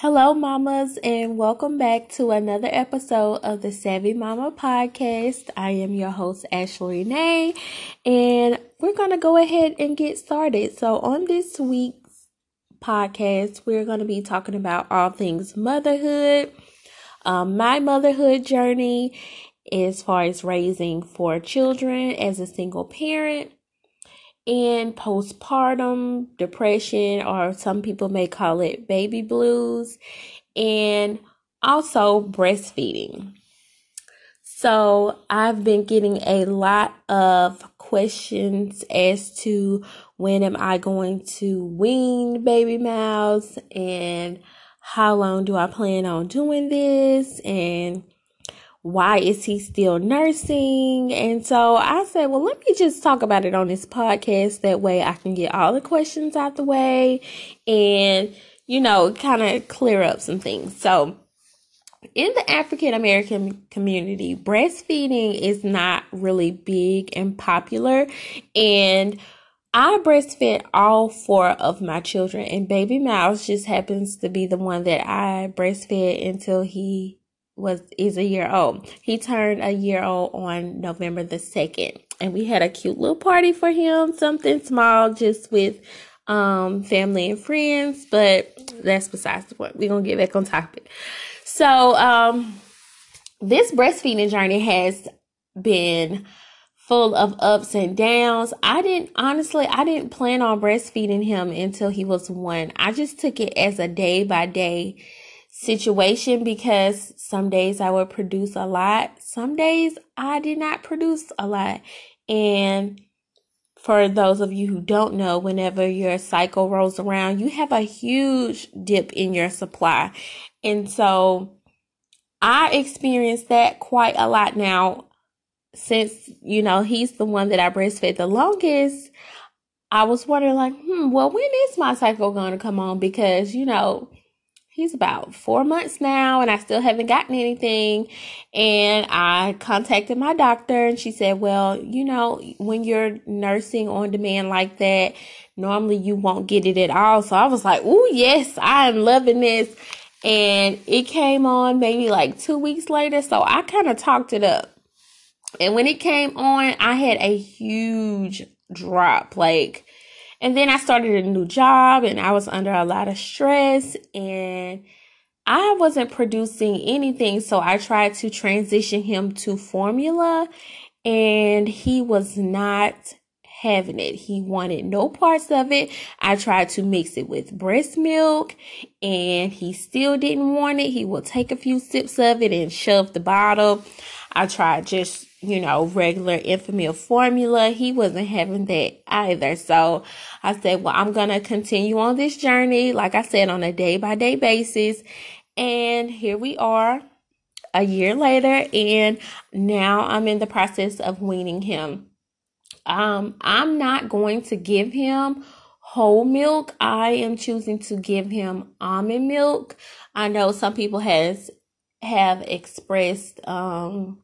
Hello, mamas, and welcome back to another episode of the Savvy Mama podcast. I am your host, Ashley Renee, and we're going to go ahead and get started. So, on this week's podcast, we're going to be talking about all things motherhood, um, my motherhood journey as far as raising four children as a single parent and postpartum depression, or some people may call it baby blues, and also breastfeeding. So, I've been getting a lot of questions as to when am I going to wean baby Miles and how long do I plan on doing this and why is he still nursing? And so I said, well, let me just talk about it on this podcast. That way I can get all the questions out the way and, you know, kind of clear up some things. So, in the African American community, breastfeeding is not really big and popular. And I breastfed all four of my children, and baby Miles just happens to be the one that I breastfed until he was is a year old. He turned a year old on November the 2nd. And we had a cute little party for him, something small just with um family and friends, but that's besides the point. We're gonna get back on topic. So um this breastfeeding journey has been full of ups and downs. I didn't honestly I didn't plan on breastfeeding him until he was one. I just took it as a day by day situation because some days I would produce a lot, some days I did not produce a lot. And for those of you who don't know, whenever your cycle rolls around, you have a huge dip in your supply. And so I experienced that quite a lot now since, you know, he's the one that I breastfed the longest. I was wondering like, hmm, well, when is my cycle going to come on? Because, you know, he's about four months now and I still haven't gotten anything. And I contacted my doctor and she said, well, you know, when you're nursing on demand like that, normally you won't get it at all. So I was like, oh, yes, I am loving this. And it came on maybe like two weeks later. So I kind of talked it up. And when it came on, I had a huge drop. Like, and then I started a new job and I was under a lot of stress and I wasn't producing anything. So I tried to transition him to formula and he was not having it. He wanted no parts of it. I tried to mix it with breast milk and he still didn't want it. He will take a few sips of it and shove the bottle. I tried just you know, regular Enfamil formula. He wasn't having that either. So I said, well, I'm going to continue on this journey, like I said, on a day by day basis. And here we are a year later, and now I'm in the process of weaning him. Um, I'm not going to give him whole milk. I am choosing to give him almond milk. I know some people has have expressed um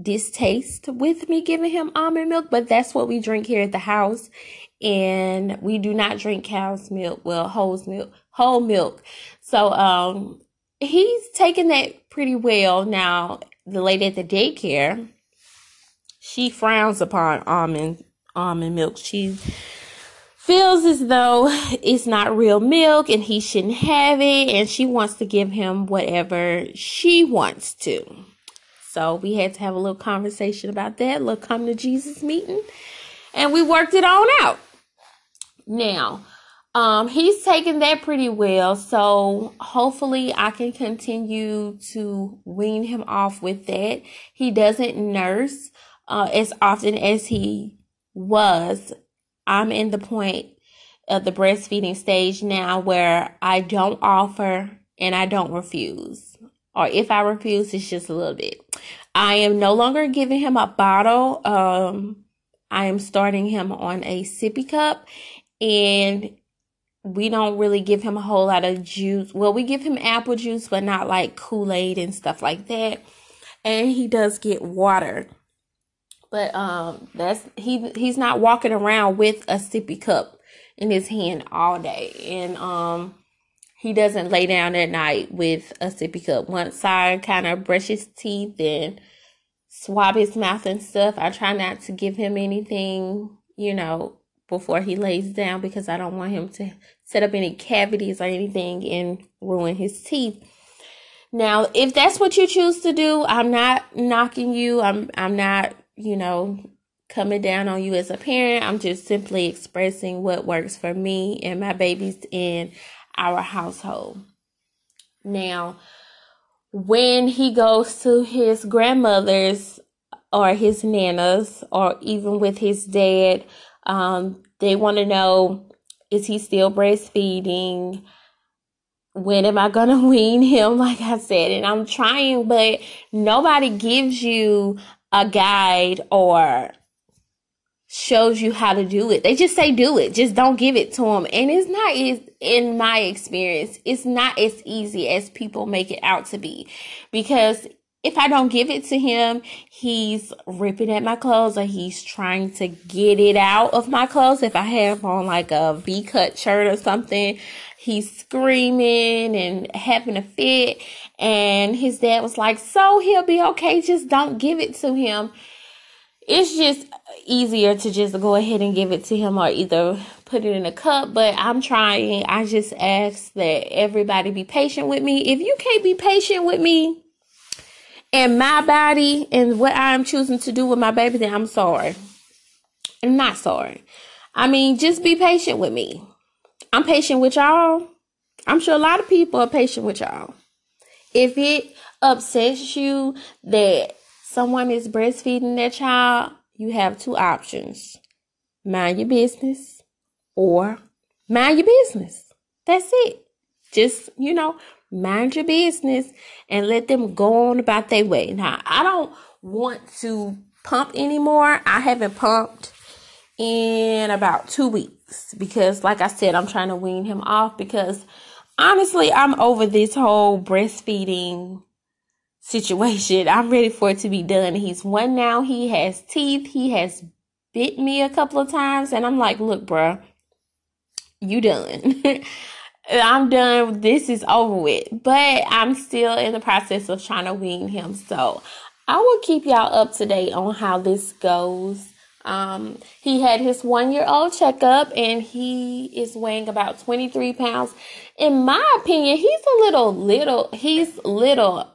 distaste with me giving him almond milk, but that's what we drink here at the house. And we do not drink cow's milk, well, whole milk, whole milk. So, um, he's taking that pretty well. Now, the lady at the daycare, she frowns upon almond, almond milk. She feels as though it's not real milk and he shouldn't have it. And she wants to give him whatever she wants to. So we had to have a little conversation about that, little come to Jesus meeting, and we worked it on out. Now, um, he's taken that pretty well, so hopefully I can continue to wean him off with that. He doesn't nurse uh, as often as he was. I'm in the point of the breastfeeding stage now where I don't offer and I don't refuse or if I refuse, it's just a little bit. I am no longer giving him a bottle. Um, I am starting him on a sippy cup and we don't really give him a whole lot of juice. Well, we give him apple juice, but not like Kool-Aid and stuff like that. And he does get water. But um that's he he's not walking around with a sippy cup in his hand all day. And um he doesn't lay down at night with a sippy cup. Once I kind of brush his teeth and swab his mouth and stuff, I try not to give him anything, you know, before he lays down because I don't want him to set up any cavities or anything and ruin his teeth. Now, if that's what you choose to do, I'm not knocking you. I'm I'm not, you know, coming down on you as a parent. I'm just simply expressing what works for me and my babies in our household. Now, when he goes to his grandmother's or his nana's or even with his dad, um, they want to know is he still breastfeeding? When am I going to wean him? Like I said, and I'm trying, but nobody gives you a guide or shows you how to do it. They just say do it. Just don't give it to them. And it's not in my experience, it's not as easy as people make it out to be. Because if I don't give it to him, he's ripping at my clothes or he's trying to get it out of my clothes. If I have on like a V cut shirt or something, he's screaming and having a fit. And his dad was like, So he'll be okay. Just don't give it to him it's just easier to just go ahead and give it to him or either put it in a cup. But I'm trying. I just ask that everybody be patient with me. If you can't be patient with me and my body and what I'm choosing to do with my baby, then I'm sorry. I'm not sorry. I mean, just be patient with me. I'm patient with y'all. I'm sure a lot of people are patient with y'all. If it upsets you that someone is breastfeeding their child, you have two options mind your business or mind your business. That's it. Just, you know, mind your business and let them go on about their way. Now, I don't want to pump anymore. I haven't pumped in about two weeks because, like I said, I'm trying to wean him off because honestly, I'm over this whole breastfeeding situation. I'm ready for it to be done. He's one now. He has teeth. He has bit me a couple of times. And I'm like, look, bruh, you done. I'm done. This is over with. But I'm still in the process of trying to wean him. So I will keep y'all up to date on how this goes. Um, he had his one year old checkup and he is weighing about 23 pounds. In my opinion, he's a little, little, he's little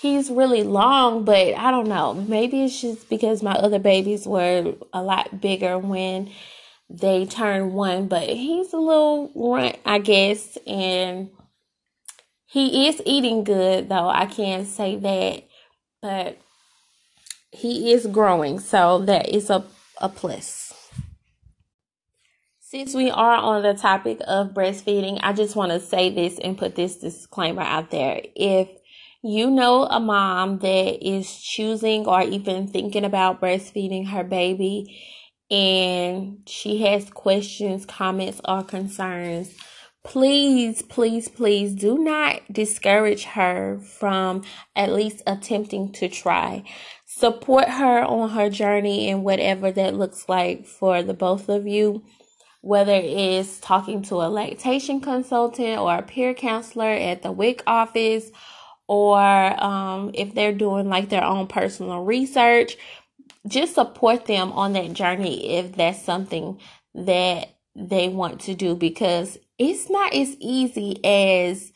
he's really long, but I don't know. Maybe it's just because my other babies were a lot bigger when they turned one, but he's a little runt, I guess, and he is eating good though. I can't say that, but he is growing, so that is a a plus. Since we are on the topic of breastfeeding, I just want to say this and put this disclaimer out there. If you know a mom that is choosing or even thinking about breastfeeding her baby and she has questions, comments, or concerns, please, please, please do not discourage her from at least attempting to try. Support her on her journey and whatever that looks like for the both of you. Whether it's talking to a lactation consultant or a peer counselor at the WIC office or um, if they're doing like their own personal research, just support them on that journey if that's something that they want to do because it's not as easy as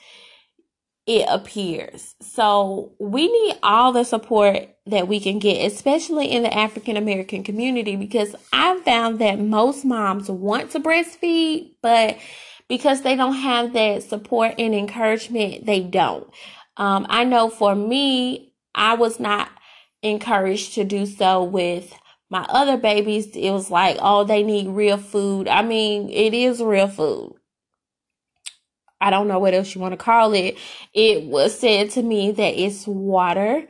it appears. So we need all the support that we can get, especially in the African American community, because I found that most moms want to breastfeed, but because they don't have that support and encouragement, they don't. Um, I know for me, I was not encouraged to do so with my other babies. It was like, oh, they need real food. I mean, it is real food. I don't know what else you want to call it. It was said to me that it's water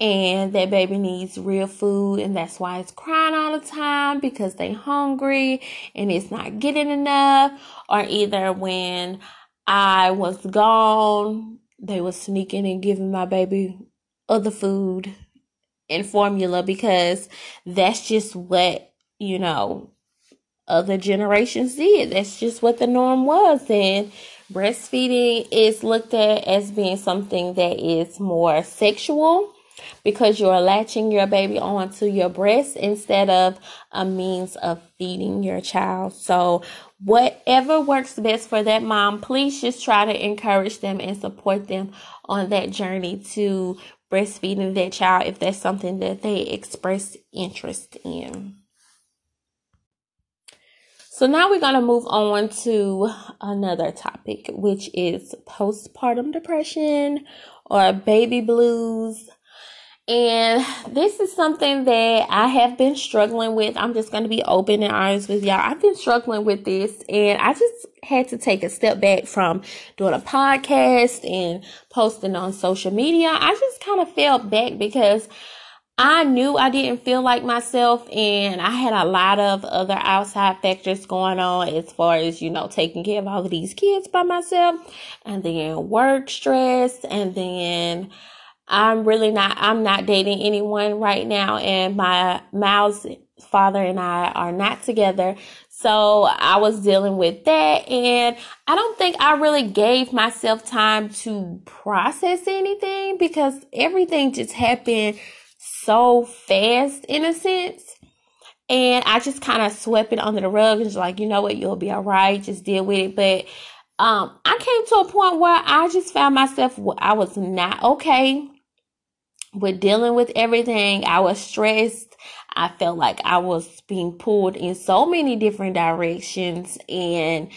and that baby needs real food and that's why it's crying all the time because they hungry and it's not getting enough or either when I was gone they was sneaking and giving my baby other food and formula because that's just what, you know, other generations did. That's just what the norm was. And breastfeeding is looked at as being something that is more sexual because you're latching your baby onto your breast instead of a means of feeding your child. So, whatever works best for that mom, please just try to encourage them and support them on that journey to breastfeeding that child if that's something that they express interest in. So now we're going to move on to another topic, which is postpartum depression or baby blues. And this is something that I have been struggling with. I'm just going to be open and honest with y'all. I've been struggling with this and I just had to take a step back from doing a podcast and posting on social media. I just kind of fell back because I knew I didn't feel like myself and I had a lot of other outside factors going on as far as, you know, taking care of all of these kids by myself and then work stress and then I'm really not, I'm not dating anyone right now and my Miles father and I are not together. So I was dealing with that and I don't think I really gave myself time to process anything because everything just happened so fast in a sense. And I just kind of swept it under the rug and just like, you know what, you'll be all right, just deal with it. But um, I came to a point where I just found myself, I was not okay with dealing with everything. I was stressed. I felt like I was being pulled in so many different directions and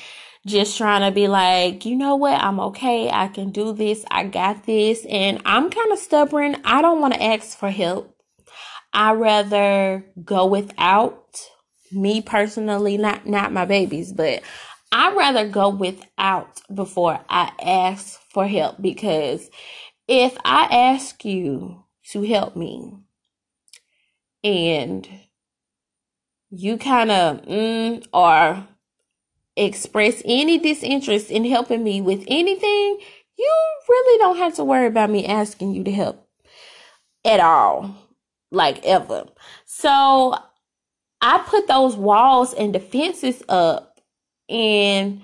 just trying to be like, you know what? I'm okay. I can do this. I got this. And I'm kind of stubborn. I don't want to ask for help. I rather go without me personally, not, not my babies, but I'd rather go without before I ask for help because if I ask you to help me and you kind of mm, express any disinterest in helping me with anything, you really don't have to worry about me asking you to help at all, like ever. So I put those walls and defenses up and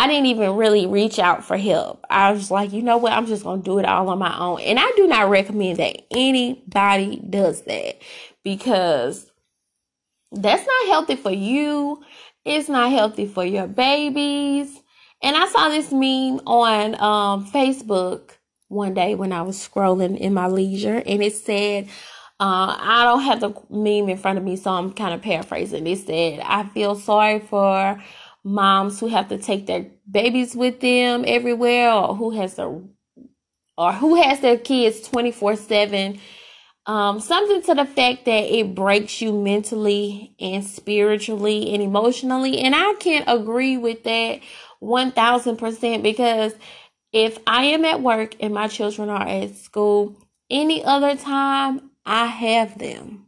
I didn't even really reach out for help. I was like, you know what? I'm just going to do it all on my own. And I do not recommend that anybody does that because that's not healthy for you. It's not healthy for your babies. And I saw this meme on um, Facebook one day when I was scrolling in my leisure, and it said, uh, I don't have the meme in front of me, so I'm kind of paraphrasing. It said, I feel sorry for moms who have to take their babies with them everywhere or who has a or who has their kids 24 7 um, something to the fact that it breaks you mentally and spiritually and emotionally. And i can't agree with that 1000% because if i am at work and my children are at school any other time i have them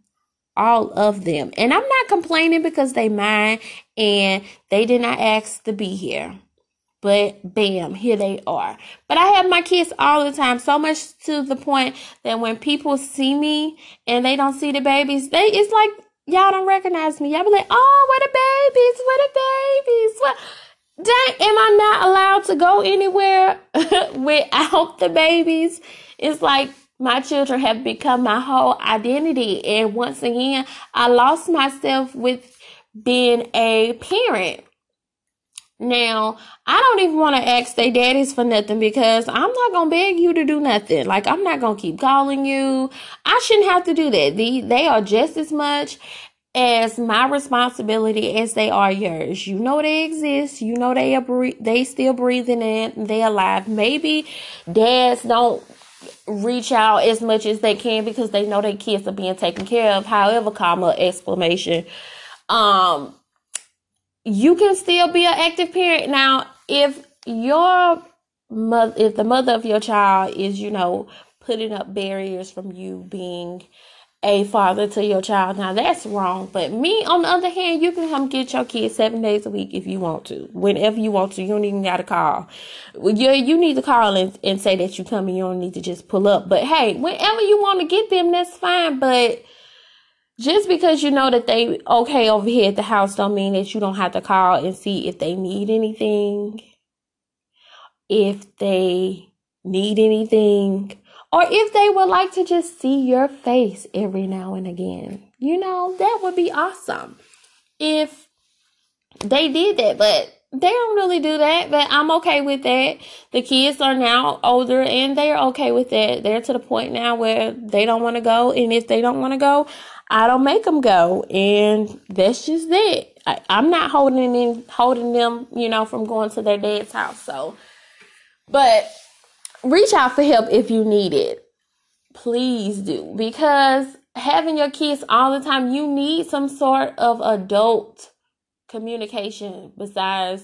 all of them. And I'm not complaining because they mine and they did not ask to be here. But bam, here they are. But I have my kids all the time, so much to the point that when people see me and they don't see the babies, they it's like y'all don't recognize me. Y'all be like, oh, what the babies? what the babies? What? Dang, am I not allowed to go anywhere without the babies? It's like my children have become my whole identity. And once again, I lost myself with being a parent. Now, I don't even want to ask their daddies for nothing because I'm not going to beg you to do nothing. Like, I'm not going to keep calling you. I shouldn't have to do that. They, they are just as much as my responsibility as they are yours. You know they exist. You know they are they still breathing and they alive. Maybe dads don't reach out as much as they can because they know their kids are being taken care of. However, comma exclamation. Um, you can still be an active parent now if your mother, if the mother of your child is, you know, putting up barriers from you being a father to your child. Now that's wrong. But me, on the other hand, you can come get your kid seven days a week if you want to. Whenever you want to. You don't even got to call. You, you need to call and, and say that you coming. You don't need to just pull up. But hey, whenever you want to get them, that's fine. But just because you know that they okay over here at the house don't mean that you don't have to call and see if they need anything if they need anything or if they would like to just see your face every now and again. You know, that would be awesome if they did that, but they don't really do that, but I'm okay with that. The kids are now older and they're okay with that. They're to the point now where they don't want to go, and if they don't want to go, I don't make them go, and that's just it. I, am not holding in, holding them, you know, from going to their dad's house. So, but reach out for help if you need it. Please do because having your kids all the time, you need some sort of adult communication besides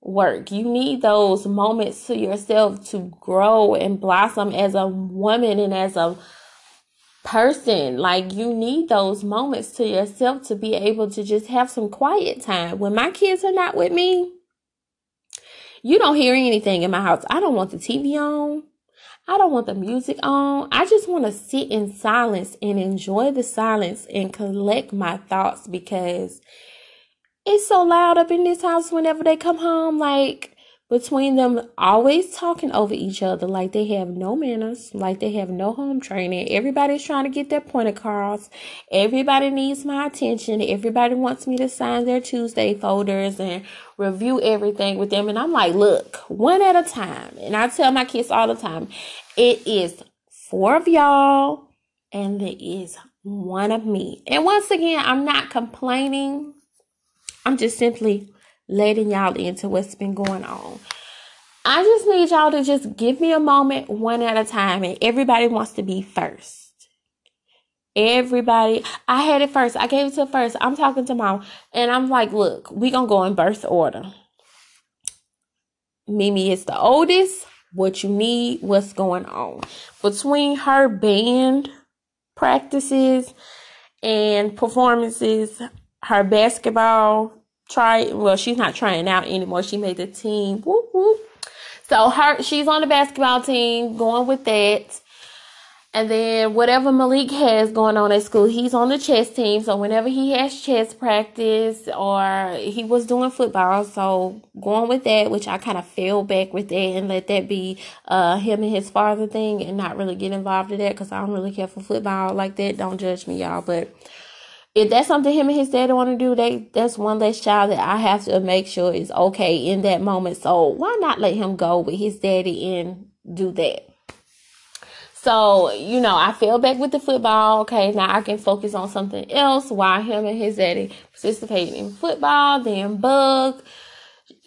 work. You need those moments to yourself to grow and blossom as a woman and as a person. Like you need those moments to yourself to be able to just have some quiet time. When my kids are not with me, you don't hear anything in my house. I don't want the TV on. I don't want the music on. I just want to sit in silence and enjoy the silence and collect my thoughts because it's so loud up in this house whenever they come home. Like between them always talking over each other like they have no manners, like they have no home training. Everybody's trying to get their point across. Everybody needs my attention. Everybody wants me to sign their Tuesday folders and review everything with them. And I'm like, look, one at a time. And I tell my kids all the time, it is four of y'all and there is one of me. And once again, I'm not complaining I'm just simply letting y'all into what's been going on. I just need y'all to just give me a moment one at a time, and everybody wants to be first. Everybody, I had it first. I gave it to first. I'm talking to mom, and I'm like, look, we gonna go in birth order. Mimi is the oldest. What you need, what's going on. Between her band practices and performances, her basketball try well she's not trying out anymore she made the team whoop, whoop. so her she's on the basketball team going with that and then whatever Malik has going on at school, he's on the chess team. So whenever he has chess practice or he was doing football, so going with that, which I kind of fell back with that and let that be uh him and his father thing and not really get involved in that because I don't really care for football like that. Don't judge me, y'all. But if that's something him and his daddy want to do, they that's one less child that I have to make sure is okay in that moment. So why not let him go with his daddy and do that? So, you know, I fell back with the football. Okay, now I can focus on something else while him and his daddy participating in football. Then Bug,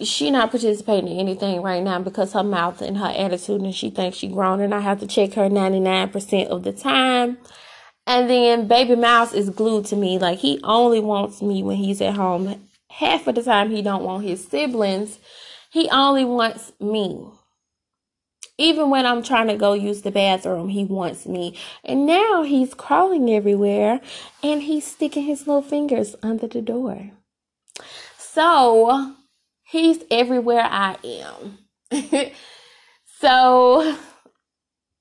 she not participating in anything right now because her mouth and her attitude and she thinks she grown and I have to check her 99% of the time. And then Baby Miles is glued to me. Like he only wants me when he's at home. Half of the time he don't want his siblings. He only wants me. Even when I'm trying to go use the bathroom, he wants me. And now he's crawling everywhere and he's sticking his little fingers under the door. So he's everywhere I am. so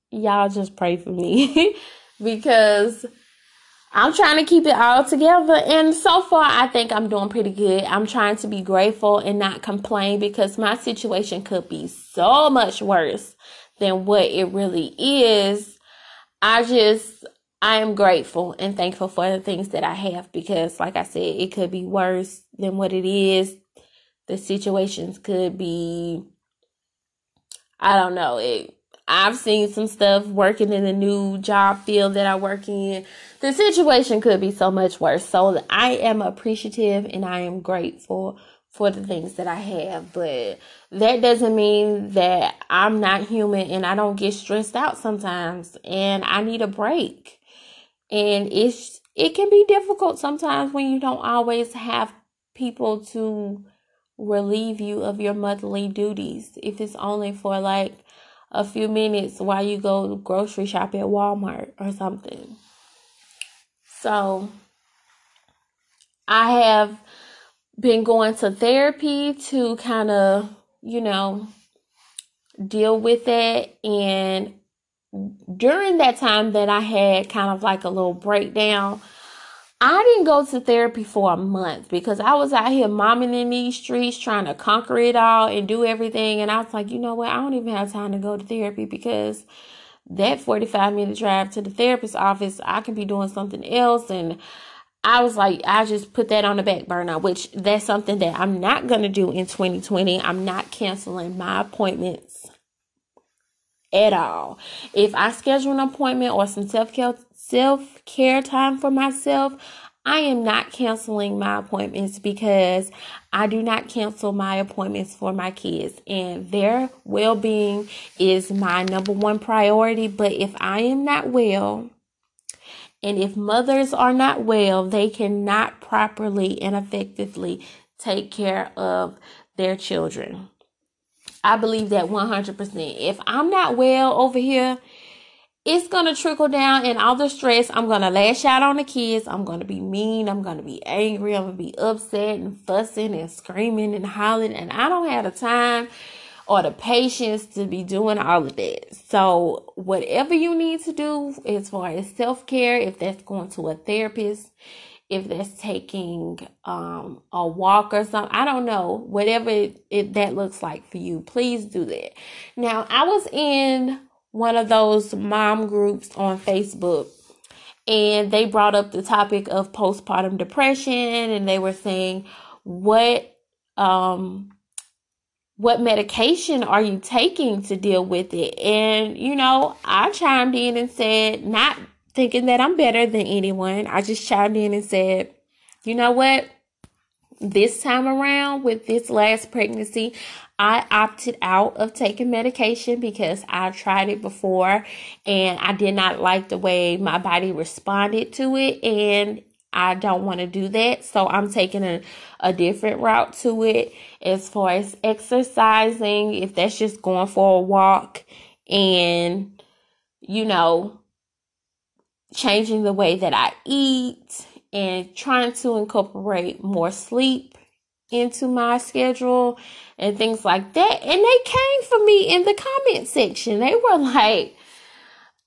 y'all just pray for me. because I'm trying to keep it all together. And so far, I think I'm doing pretty good. I'm trying to be grateful and not complain because my situation could be so much worse than what it really is. I just, I am grateful and thankful for the things that I have because, like I said, it could be worse than what it is. The situations could be, I don't know, it I've seen some stuff working in the new job field that I work in. The situation could be so much worse. So I am appreciative and I am grateful for the things that I have, but that doesn't mean that I'm not human and I don't get stressed out sometimes and I need a break. And it's it can be difficult sometimes when you don't always have people to relieve you of your monthly duties. If it's only for like a few minutes while you go grocery shop at Walmart or something. So I have been going to therapy to kind of, you know, deal with it. And during that time that I had kind of like a little breakdown, I didn't go to therapy for a month because I was out here momming in these streets trying to conquer it all and do everything. And I was like, you know what? I don't even have time to go to therapy because that 45 minute drive to the therapist's office, I can be doing something else. And I was like, I just put that on the back burner, which that's something that I'm not going to do in 2020. I'm not canceling my appointments at all. If I schedule an appointment or some self care self care time for myself, I am not canceling my appointments because I do not cancel my appointments for my kids, and their well being is my number one priority. But if I am not well, and if mothers are not well, they cannot properly and effectively take care of their children. I believe that 100%. If I'm not well over here, it's going to trickle down and all the stress. I'm going to lash out on the kids. I'm going to be mean. I'm going to be angry. I'm going to be upset and fussing and screaming and hollering. And I don't have the time or the patience to be doing all of that. So, whatever you need to do as far as self care, if that's going to a therapist, if that's taking um, a walk or something, I don't know, whatever it, it, that looks like for you, please do that. Now, I was in one of those mom groups on Facebook. And they brought up the topic of postpartum depression and they were saying what um what medication are you taking to deal with it? And you know i chimed in and said not thinking that i'm better than anyone. I just chimed in and said you know what this time around with this last pregnancy I opted out of taking medication because I tried it before and I did not like the way my body responded to it and I don't want to do that. So I'm taking a, a different route to it as far as exercising, if that's just going for a walk and, you know, changing the way that I eat and trying to incorporate more sleep into my schedule and things like that. And they came for me in the comment section. They were like,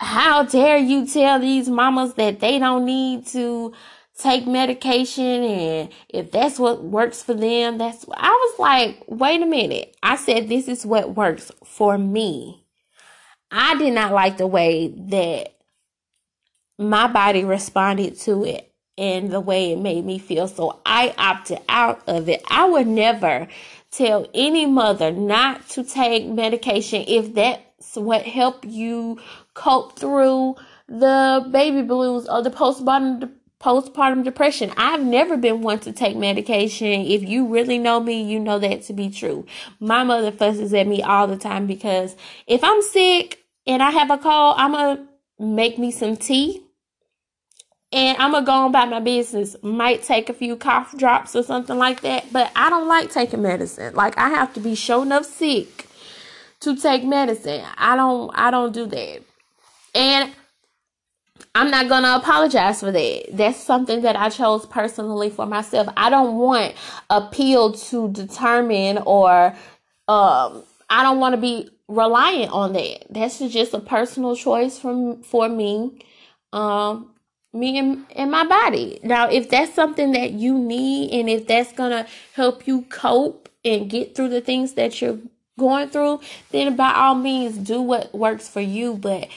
How dare you tell these mamas that they don't need to take medication and if that's what works for them, that's I was like, wait a minute. I said this is what works for me. I did not like the way that my body responded to it and the way it made me feel. So I opted out of it. I would never tell any mother not to take medication if that's what helped you cope through the baby blues or the postpartum postpartum depression. I've never been one to take medication. If you really know me, you know that to be true. My mother fusses at me all the time because if I'm sick and I have a cold, I'm gonna make me some tea and I'm gonna go on about my business. Might take a few cough drops or something like that, but I don't like taking medicine. Like I have to be show enough sick to take medicine. I don't I don't do that. And I'm not gonna apologize for that. That's something that I chose personally for myself. I don't want a pill to determine or um I don't want to be reliant on that. That's just a personal choice from for me. Um me and, and my body. Now, if that's something that you need and if that's going to help you cope and get through the things that you're going through, then by all means do what works for you. But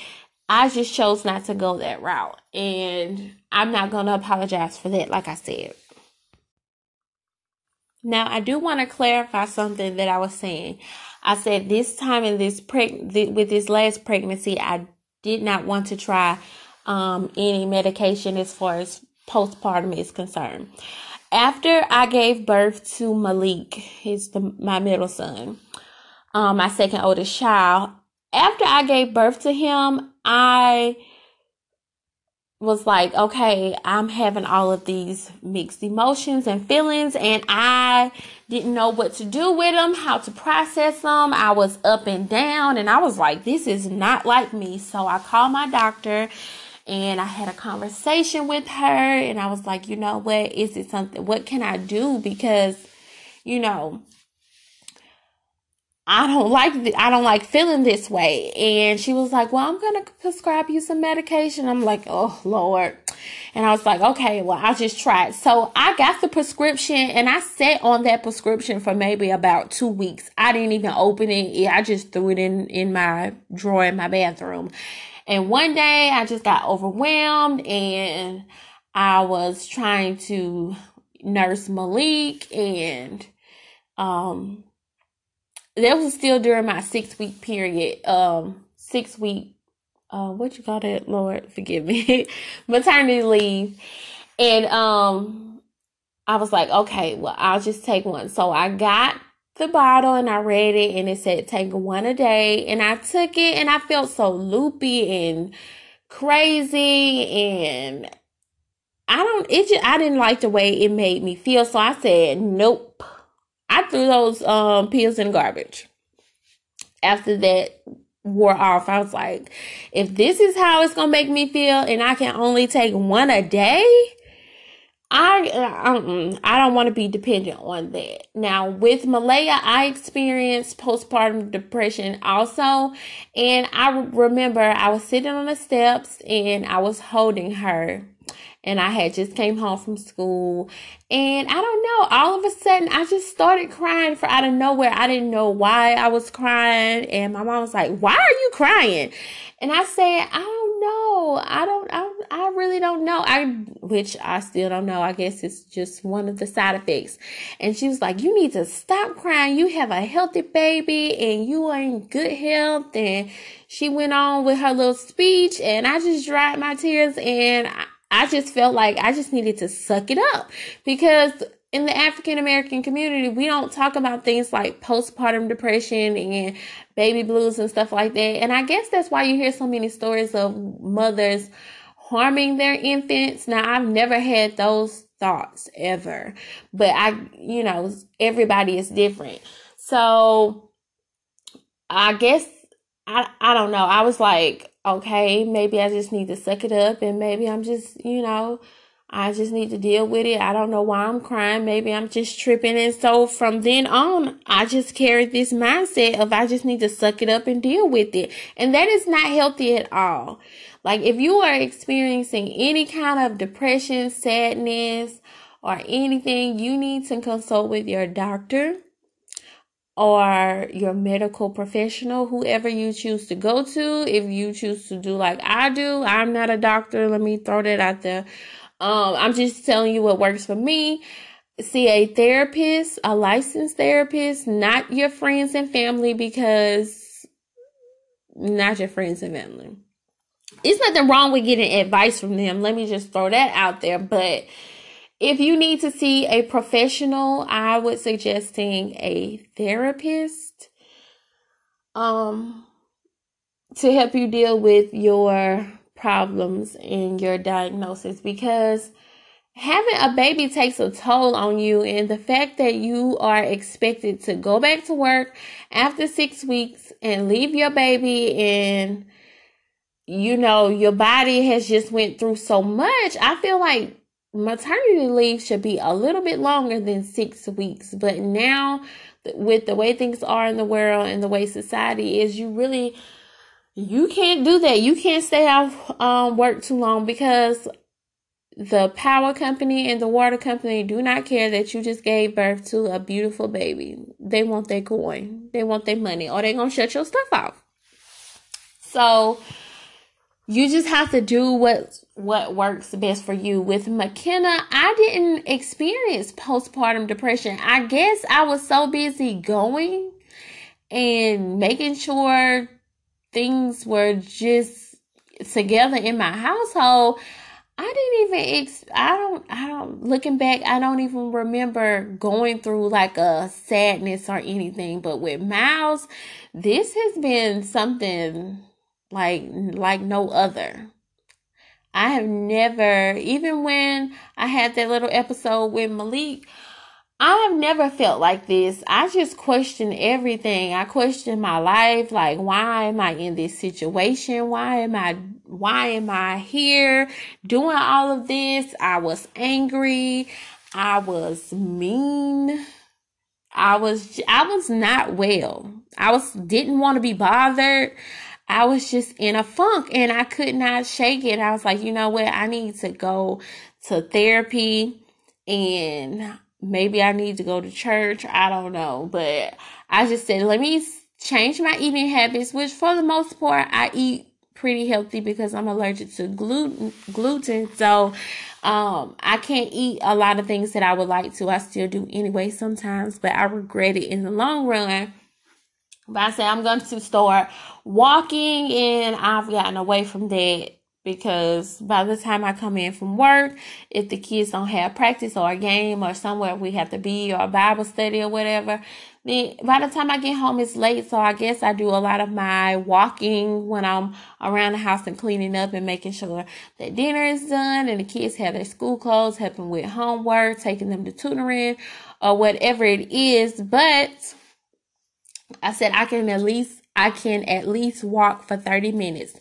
I just chose not to go that route. And I'm not going to apologize for that, like I said. Now, I do want to clarify something that I was saying. I said this time in this preg- with this last pregnancy, I did not want to try um, any medication as far as postpartum is concerned. After I gave birth to Malik, he's the, my middle son, um, my second oldest child. After I gave birth to him, I was like, okay, I'm having all of these mixed emotions and feelings, and I didn't know what to do with them, how to process them. I was up and down, and I was like, this is not like me. So I called my doctor and I had a conversation with her and I was like, you know what, is it something what can I do because you know I don't like the, I don't like feeling this way and she was like, "Well, I'm going to prescribe you some medication." I'm like, "Oh, lord." And I was like, okay, well, I'll just try it. So I got the prescription and I sat on that prescription for maybe about two weeks. I didn't even open it. I just threw it in, in my drawer in my bathroom. And one day I just got overwhelmed and I was trying to nurse Malik and, um, that was still during my six week period, um, six week uh, what you call that? Lord, forgive me, maternity leave. And um, I was like, okay, well, I'll just take one. So I got the bottle and I read it and it said take one a day. And I took it and I felt so loopy and crazy and I don't it just I didn't like the way it made me feel. So I said, nope. I threw those um pills in garbage. After that wore off. I was like, if this is how it's gonna make me feel, and I can only take one a day, I uh, I don't want to be dependent on that. Now with Malaya, I experienced postpartum depression also, and I remember I was sitting on the steps and I was holding her and I had just came home from school and I don't know, all of a sudden I just started crying for out of nowhere. I didn't know why I was crying and my mom was like, "Why are you crying?" And I said, "I don't know. I don't I, I really don't know." I which I still don't know. I guess it's just one of the side effects. And she was like, "You need to stop crying. You have a healthy baby and you are in good health." And she went on with her little speech and I just dried my tears and I, I just felt like I just needed to suck it up because in the African American community, we don't talk about things like postpartum depression and baby blues and stuff like that. And I guess that's why you hear so many stories of mothers harming their infants. Now, I've never had those thoughts ever, but I, you know, everybody is different. So I guess I I don't know. I was like, okay, maybe I just need to suck it up and maybe I'm just, you know, I just need to deal with it. I don't know why I'm crying. Maybe I'm just tripping. And so from then on, I just carried this mindset of I just need to suck it up and deal with it. And that is not healthy at all. Like if you are experiencing any kind of depression, sadness, or anything, you need to consult with your doctor or your medical professional, whoever you choose to go to. If you choose to do like I do, I'm not a doctor. Let me throw that out there. Um, I'm just telling you what works for me. See a therapist, a licensed therapist, not your friends and family because not your friends and family. It's nothing wrong with getting advice from them. Let me just throw that out there. But if you need to see a professional, I would suggest seeing a therapist um to help you deal with your problems in your diagnosis because having a baby takes a toll on you and the fact that you are expected to go back to work after 6 weeks and leave your baby and you know your body has just went through so much i feel like maternity leave should be a little bit longer than six weeks. But now, with the way things are in the world and the way society is, you really you can't do that. You can't stay off um, work too long because the power company and the water company do not care that you just gave birth to a beautiful baby. They want their coin. They want their money, or they're gonna shut your stuff off. So you just have to do what what works best for you. With McKenna, I didn't experience postpartum depression. I guess I was so busy going and making sure things were just together in my household. I didn't even ex- I don't I don't looking back I don't even remember going through like a sadness or anything but with Miles this has been something like like no other. I have never, even when I had that little episode with Malik, I have never felt like this. I just question everything. I question my life. Like, why am I in this situation? Why am I, why am I here doing all of this? I was angry. I was mean. I was, I was not well. I was, didn't want to be bothered. I was just in a funk and I could not shake it. I was like, you know what? I need to go to therapy and maybe I need to go to church. I don't know. But I just said, let me change my eating habits, which for the most part, I eat pretty healthy because I'm allergic to gluten gluten. So um I can't eat a lot of things that I would like to. I still do anyway sometimes, but I regret it in the long run. But I say I'm going to start walking and I've gotten away from that because by the time I come in from work, if the kids don't have practice or a game or somewhere we have to be or a Bible study or whatever, then by the time I get home, it's late. So I guess I do a lot of my walking when I'm around the house and cleaning up and making sure that dinner is done and the kids have their school clothes, helping with homework, taking them to tutoring or whatever it is. But I said I can at least I can at least walk for 30 minutes.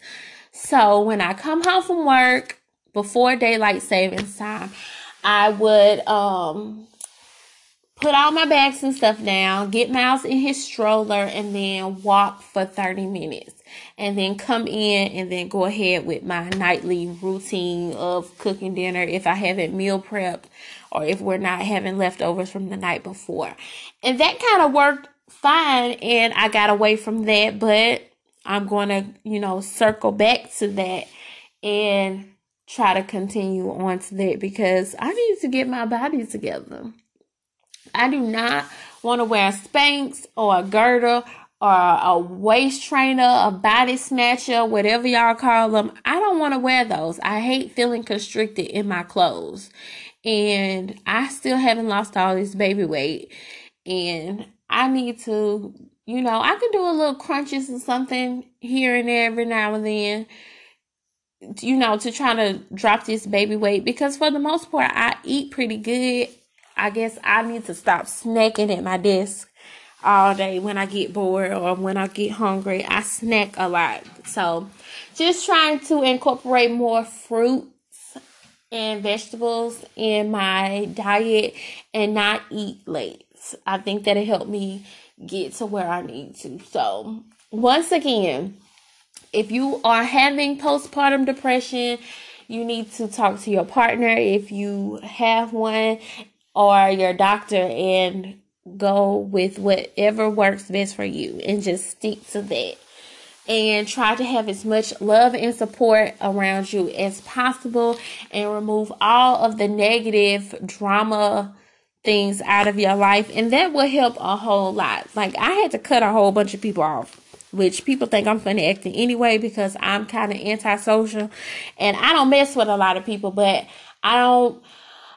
So when I come home from work before daylight savings time, I would um put all my bags and stuff down, get Miles in his stroller, and then walk for 30 minutes. And then come in and then go ahead with my nightly routine of cooking dinner if I haven't meal prepped or if we're not having leftovers from the night before. And that kind of worked fine and I got away from that, but I'm going to, you know, circle back to that and try to continue on to that because I need to get my body together. I do not want to wear a Spanx or a girdle or a waist trainer, a body snatcher, whatever y'all call them. I don't want to wear those. I hate feeling constricted in my clothes. And I still haven't lost all this baby weight. And I need to, you know, I can do a little crunches or something here and there every now and then, you know, to try to drop this baby weight because for the most part, I eat pretty good. I guess I need to stop snacking at my desk all day when I get bored or when I get hungry. I snack a lot. So, just trying to incorporate more fruits and vegetables in my diet and not eat late. I think that'll help me get to where I need to. So, once again, if you are having postpartum depression, you need to talk to your partner if you have one or your doctor and go with whatever works best for you and just stick to that. And try to have as much love and support around you as possible and remove all of the negative drama things out of your life and that will help a whole lot like i had to cut a whole bunch of people off which people think i'm funny acting anyway because i'm kind of antisocial and i don't mess with a lot of people but i don't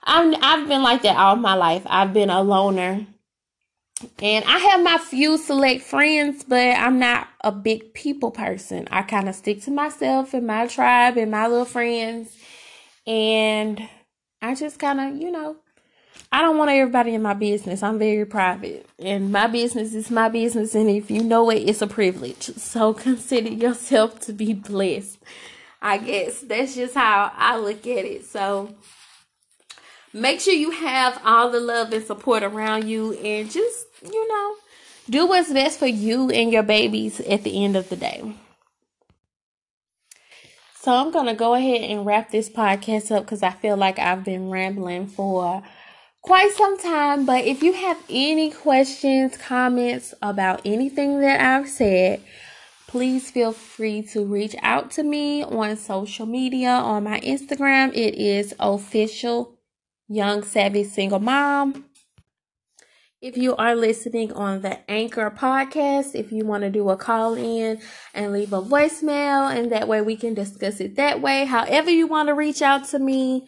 i'm i've been like that all my life i've been a loner and I have my few select friends, but I'm not a big people person. I kind of stick to myself and my tribe and my little friends. And I just kind of, you know, I don't want everybody in my business. I'm very private. And my business is my business. And if you know it, it's a privilege. So consider yourself to be blessed. I guess that's just how I look at it. So make sure you have all the love and support around you and just, you know, do what's best for you and your babies at the end of the day. So I'm going to go ahead and wrap this podcast up because I feel like I've been rambling for quite some time. But if you have any questions, comments about anything that I've said, please feel free to reach out to me on social media. On my Instagram, it is official young savvy single mom. If you are listening on the Anchor podcast, if you want to do a call in and leave a voicemail, and that way we can discuss it that way. However, you want to reach out to me,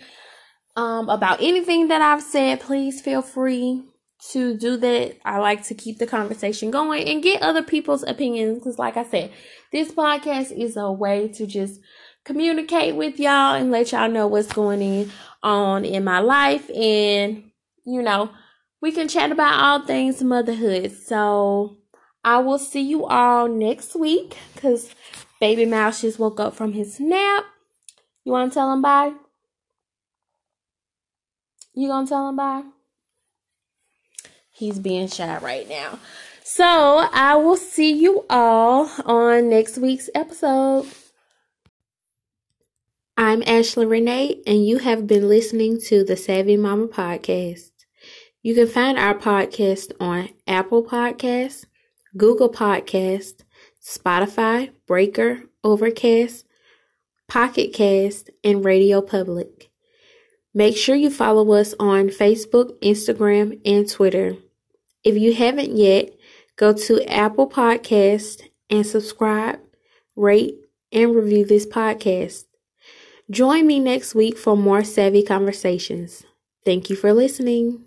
um, about anything that I've said, please feel free to do that. I like to keep the conversation going and get other people's opinions because, like I said, this podcast is a way to just communicate with y'all and let y'all know what's going on in my life. And, you know, we can chat about all things motherhood. So I will see you all next week because Baby Mouse just woke up from his nap. You want to tell him bye? You gonna tell him bye? He's being shy right now. So I will see you all on next week's episode. I'm Ashley Renee, and you have been listening to the Savvy Mama Podcast. You can find our podcast on Apple Podcasts, Google Podcasts, Spotify, Breaker, Overcast, Pocket Cast, and Radio Public. Make sure you follow us on Facebook, Instagram, and Twitter. If you haven't yet, go to Apple Podcast and subscribe, rate, and review this podcast. Join me next week for more savvy conversations. Thank you for listening.